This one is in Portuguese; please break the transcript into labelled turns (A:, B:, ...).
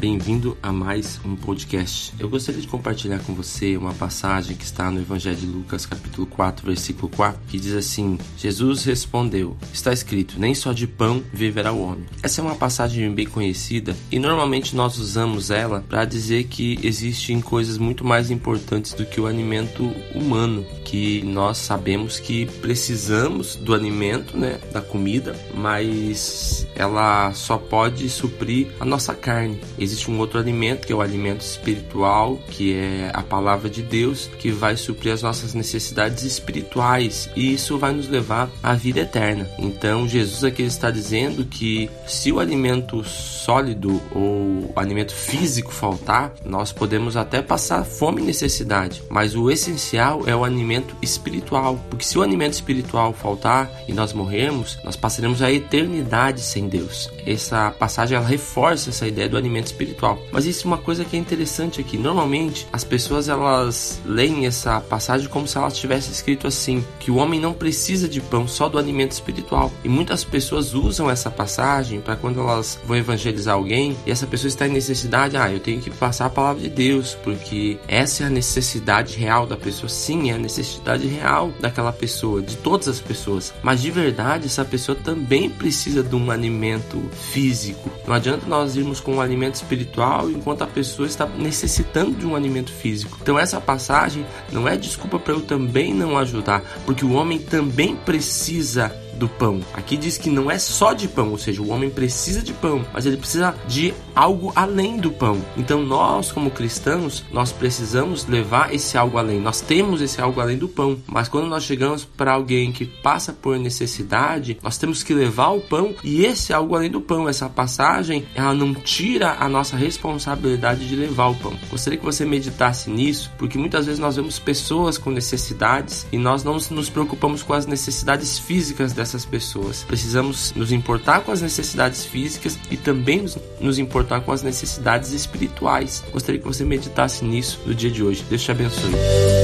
A: Bem-vindo a mais um podcast. Eu gostaria de compartilhar com você uma passagem que está no Evangelho de Lucas, capítulo 4, versículo 4, que diz assim: Jesus respondeu: Está escrito, nem só de pão viverá o homem. Essa é uma passagem bem conhecida e normalmente nós usamos ela para dizer que existem coisas muito mais importantes do que o alimento humano, que nós sabemos que precisamos do alimento, né, da comida, mas ela só pode suprir a nossa carne. Existe um outro alimento que é o alimento espiritual, que é a palavra de Deus, que vai suprir as nossas necessidades espirituais e isso vai nos levar à vida eterna. Então, Jesus aqui está dizendo que se o alimento sólido ou alimento físico faltar, nós podemos até passar fome e necessidade, mas o essencial é o alimento espiritual, porque se o alimento espiritual faltar e nós morrermos, nós passaremos a eternidade sem Deus. Essa passagem ela reforça essa ideia do alimento espiritual. Mas isso é uma coisa que é interessante aqui. Normalmente as pessoas elas leem essa passagem como se ela tivesse escrito assim, que o homem não precisa de pão, só do alimento espiritual. E muitas pessoas usam essa passagem para quando elas vão evangelizar alguém e essa pessoa está em necessidade, ah, eu tenho que passar a palavra de Deus, porque essa é a necessidade real da pessoa. Sim, é a necessidade real daquela pessoa, de todas as pessoas. Mas de verdade, essa pessoa também precisa de um alimento físico. Não adianta nós irmos com um alimento espiritual enquanto a pessoa está necessitando de um alimento físico. Então essa passagem não é desculpa para eu também não ajudar, porque o homem também precisa do pão. Aqui diz que não é só de pão, ou seja, o homem precisa de pão, mas ele precisa de algo além do pão. Então nós, como cristãos, nós precisamos levar esse algo além. Nós temos esse algo além do pão, mas quando nós chegamos para alguém que passa por necessidade, nós temos que levar o pão e esse algo além do pão, essa passagem, ela não tira a nossa responsabilidade de levar o pão. Gostaria que você meditasse nisso, porque muitas vezes nós vemos pessoas com necessidades e nós não nos preocupamos com as necessidades físicas dessas dessas pessoas. Precisamos nos importar com as necessidades físicas e também nos importar com as necessidades espirituais. Gostaria que você meditasse nisso no dia de hoje. Deus te abençoe.